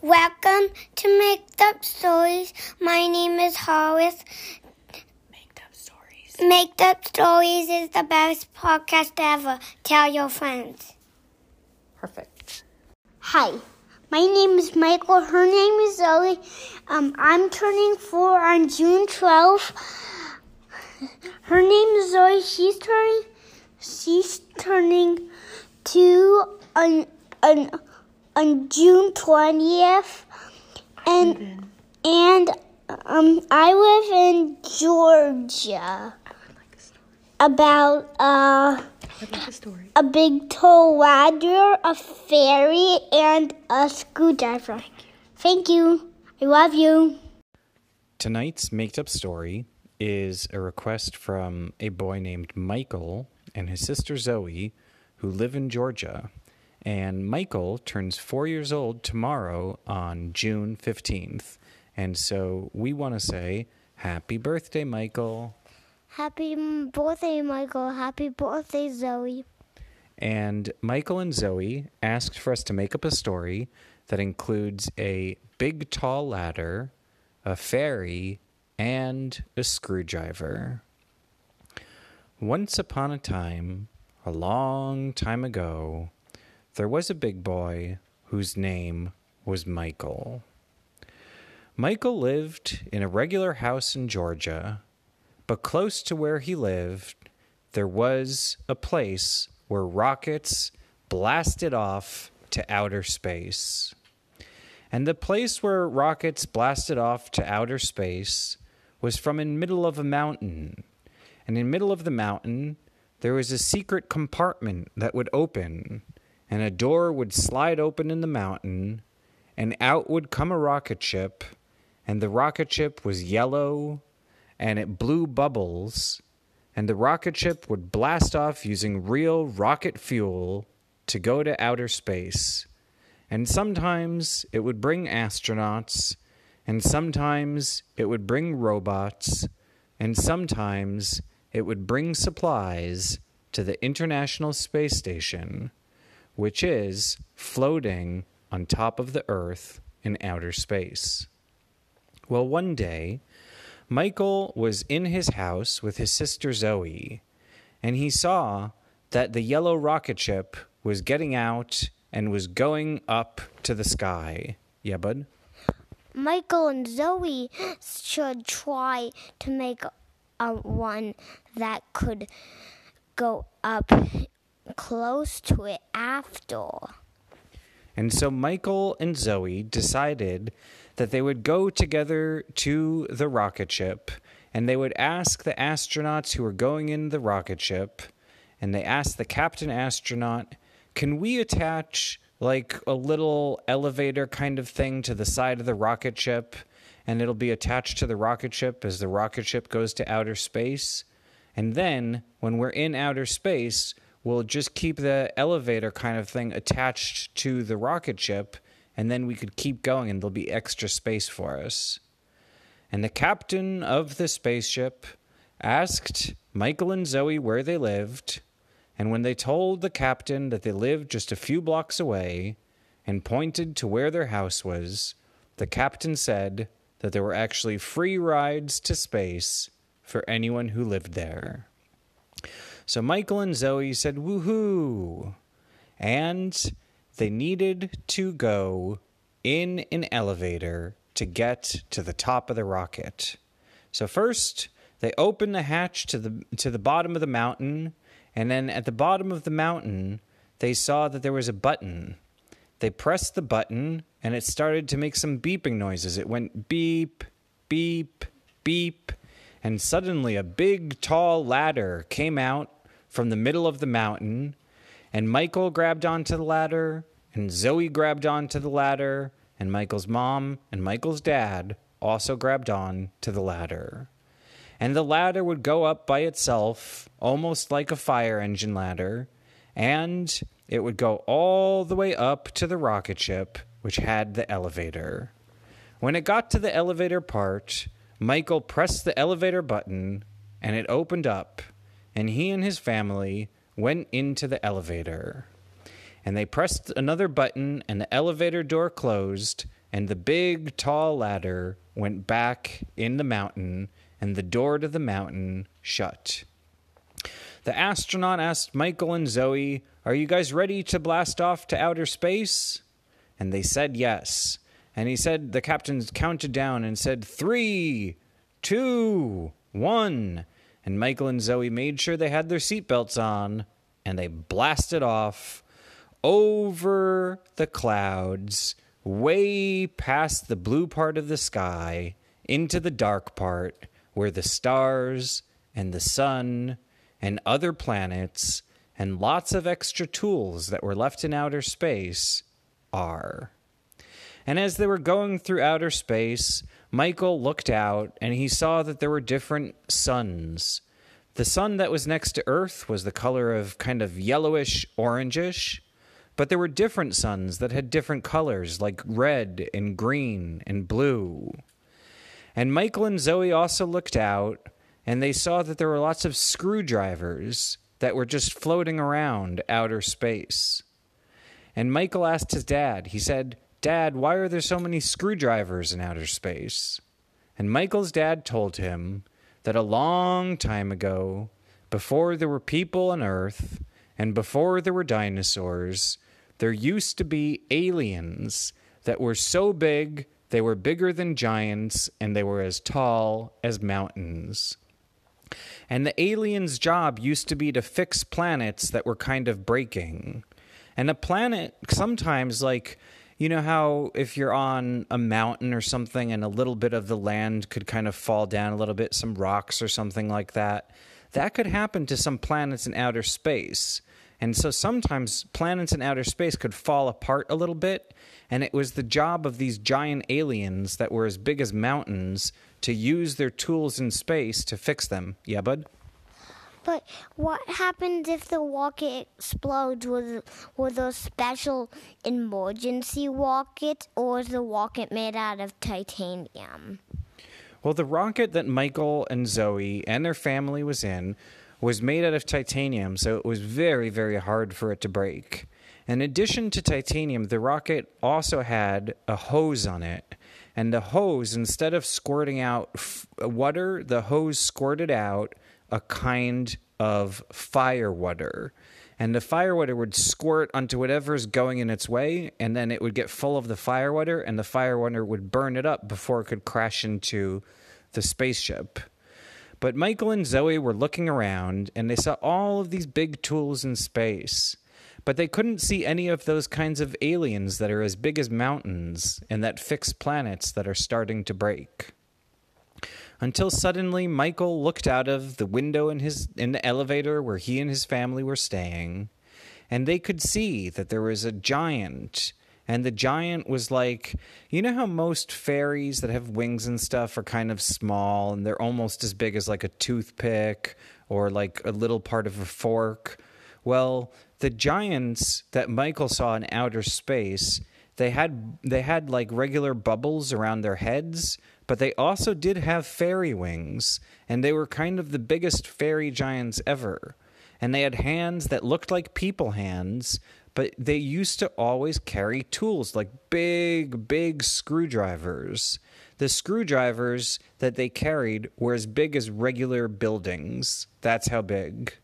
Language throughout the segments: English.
Welcome to Make Up Stories. My name is Horace. Make up stories. Make Up Stories is the best podcast ever. Tell your friends. Perfect. Hi, my name is Michael. Her name is Zoe. Um, I'm turning four on June 12th. Her name is Zoe. She's turning. She's turning two on on on June 20th, and and um, I live in Georgia. Like. About uh. I'd like a story. a big tall ladder, a fairy, and a screwdriver. Thank you. I love you. Tonight's made up story is a request from a boy named Michael and his sister Zoe, who live in Georgia. And Michael turns four years old tomorrow on June 15th. And so we want to say, Happy birthday, Michael. Happy birthday, Michael. Happy birthday, Zoe. And Michael and Zoe asked for us to make up a story that includes a big tall ladder, a fairy, and a screwdriver. Once upon a time, a long time ago, there was a big boy whose name was Michael. Michael lived in a regular house in Georgia, but close to where he lived, there was a place where rockets blasted off to outer space. And the place where rockets blasted off to outer space was from in middle of a mountain. And in middle of the mountain, there was a secret compartment that would open, and a door would slide open in the mountain, and out would come a rocket ship, and the rocket ship was yellow, and it blew bubbles, and the rocket ship would blast off using real rocket fuel to go to outer space. And sometimes it would bring astronauts, and sometimes it would bring robots, and sometimes it would bring supplies to the International Space Station, which is floating on top of the Earth in outer space. Well, one day, Michael was in his house with his sister Zoe, and he saw that the yellow rocket ship was getting out and was going up to the sky. Yeah, bud? Michael and Zoe should try to make a one that could go up close to it after. And so Michael and Zoe decided that they would go together to the rocket ship and they would ask the astronauts who were going in the rocket ship and they asked the captain astronaut, "Can we attach like a little elevator kind of thing to the side of the rocket ship and it'll be attached to the rocket ship as the rocket ship goes to outer space?" And then when we're in outer space, we'll just keep the elevator kind of thing attached to the rocket ship, and then we could keep going and there'll be extra space for us. And the captain of the spaceship asked Michael and Zoe where they lived, and when they told the captain that they lived just a few blocks away and pointed to where their house was, the captain said that there were actually free rides to space for anyone who lived there. So Michael and Zoe said, woohoo! And they needed to go in an elevator to get to the top of the rocket. So first, they opened the hatch to the to the bottom of the mountain, and then at the bottom of the mountain, they saw that there was a button. They pressed the button, and it started to make some beeping noises. It went beep, beep, beep, and suddenly a big tall ladder came out from the middle of the mountain, and Michael grabbed onto the ladder, and Zoe grabbed onto the ladder, and Michael's mom and Michael's dad also grabbed on to the ladder. And the ladder would go up by itself, almost like a fire engine ladder, and it would go all the way up to the rocket ship, which had the elevator. When it got to the elevator part, Michael pressed the elevator button, and it opened up, and he and his family went into the elevator. And they pressed another button, and the elevator door closed, and the big tall ladder went back in the mountain, and the door to the mountain shut. The astronaut asked Michael and Zoe, Are you guys ready to blast off to outer space? And they said yes. And he said, The captain counted down and said, Three, two, one. And Michael and Zoe made sure they had their seatbelts on, and they blasted off over the clouds, way past the blue part of the sky, into the dark part, where the stars and the sun and other planets and lots of extra tools that were left in outer space are. And as they were going through outer space, Michael looked out and he saw that there were different suns. The sun that was next to Earth was the color of kind of yellowish orangish, but there were different suns that had different colors like red and green and blue. And Michael and Zoe also looked out and they saw that there were lots of screwdrivers that were just floating around outer space. And Michael asked his dad, he said, Dad, why are there so many screwdrivers in outer space? And Michael's dad told him that a long time ago, before there were people on Earth and before there were dinosaurs, there used to be aliens that were so big they were bigger than giants and they were as tall as mountains. And the aliens' job used to be to fix planets that were kind of breaking. And a planet, sometimes, like, you know how if you're on a mountain or something and a little bit of the land could kind of fall down a little bit, some rocks or something like that, that could happen to some planets in outer space. And so sometimes planets in outer space could fall apart a little bit. And it was the job of these giant aliens that were as big as mountains to use their tools in space to fix them. Yeah, bud? But what happens if the rocket explodes? Was were those special emergency rocket, or is the rocket made out of titanium? Well, the rocket that Michael and Zoe and their family was in was made out of titanium, so it was very, very hard for it to break. In addition to titanium, the rocket also had a hose on it. And the hose, instead of squirting out water, the hose squirted out a kind of fire water. And the fire water would squirt onto whatever's going in its way, and then it would get full of the fire water, and the fire water would burn it up before it could crash into the spaceship. But Michael and Zoe were looking around, and they saw all of these big tools in space. But they couldn't see any of those kinds of aliens that are as big as mountains and that fix planets that are starting to break until suddenly Michael looked out of the window in his in the elevator where he and his family were staying, and they could see that there was a giant. And the giant was like, you know how most fairies that have wings and stuff are kind of small and they're almost as big as like a toothpick or like a little part of a fork? Well, the giants that Michael saw in outer space, they had they had like regular bubbles around their heads, but they also did have fairy wings, and they were kind of the biggest fairy giants ever. And they had hands that looked like people hands, but they used to always carry tools like big, big screwdrivers. The screwdrivers that they carried were as big as regular buildings. That's how big.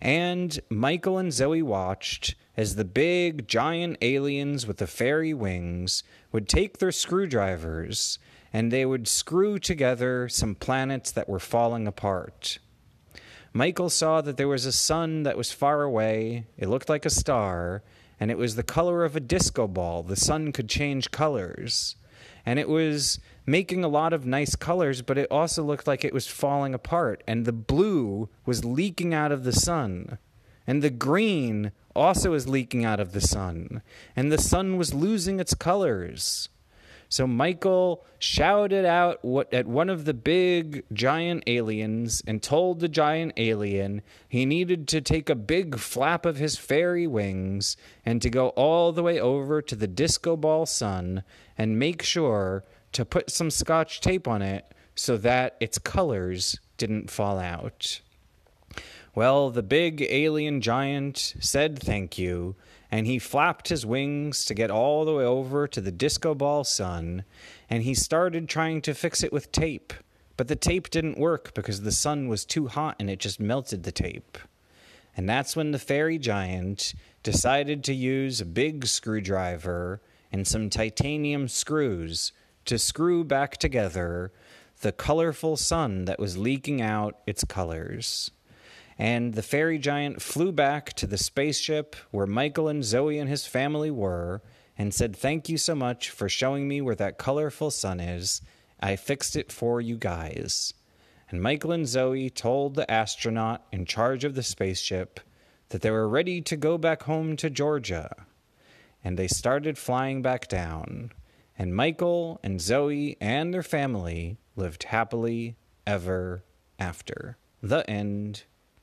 And Michael and Zoe watched as the big, giant aliens with the fairy wings would take their screwdrivers and they would screw together some planets that were falling apart. Michael saw that there was a sun that was far away. It looked like a star, and it was the color of a disco ball. The sun could change colors. And it was making a lot of nice colors, but it also looked like it was falling apart. And the blue was leaking out of the sun. And the green also was leaking out of the sun. And the sun was losing its colors. So Michael shouted out what, at one of the big giant aliens and told the giant alien he needed to take a big flap of his fairy wings and to go all the way over to the disco ball sun and make sure to put some scotch tape on it so that its colors didn't fall out. Well, the big alien giant said thank you and he flapped his wings to get all the way over to the disco ball sun, and he started trying to fix it with tape. But the tape didn't work because the sun was too hot and it just melted the tape. And that's when the fairy giant decided to use a big screwdriver and some titanium screws to screw back together the colorful sun that was leaking out its colors. And the fairy giant flew back to the spaceship where Michael and Zoe and his family were and said, Thank you so much for showing me where that colorful sun is. I fixed it for you guys. And Michael and Zoe told the astronaut in charge of the spaceship that they were ready to go back home to Georgia. And they started flying back down. And Michael and Zoe and their family lived happily ever after. The end.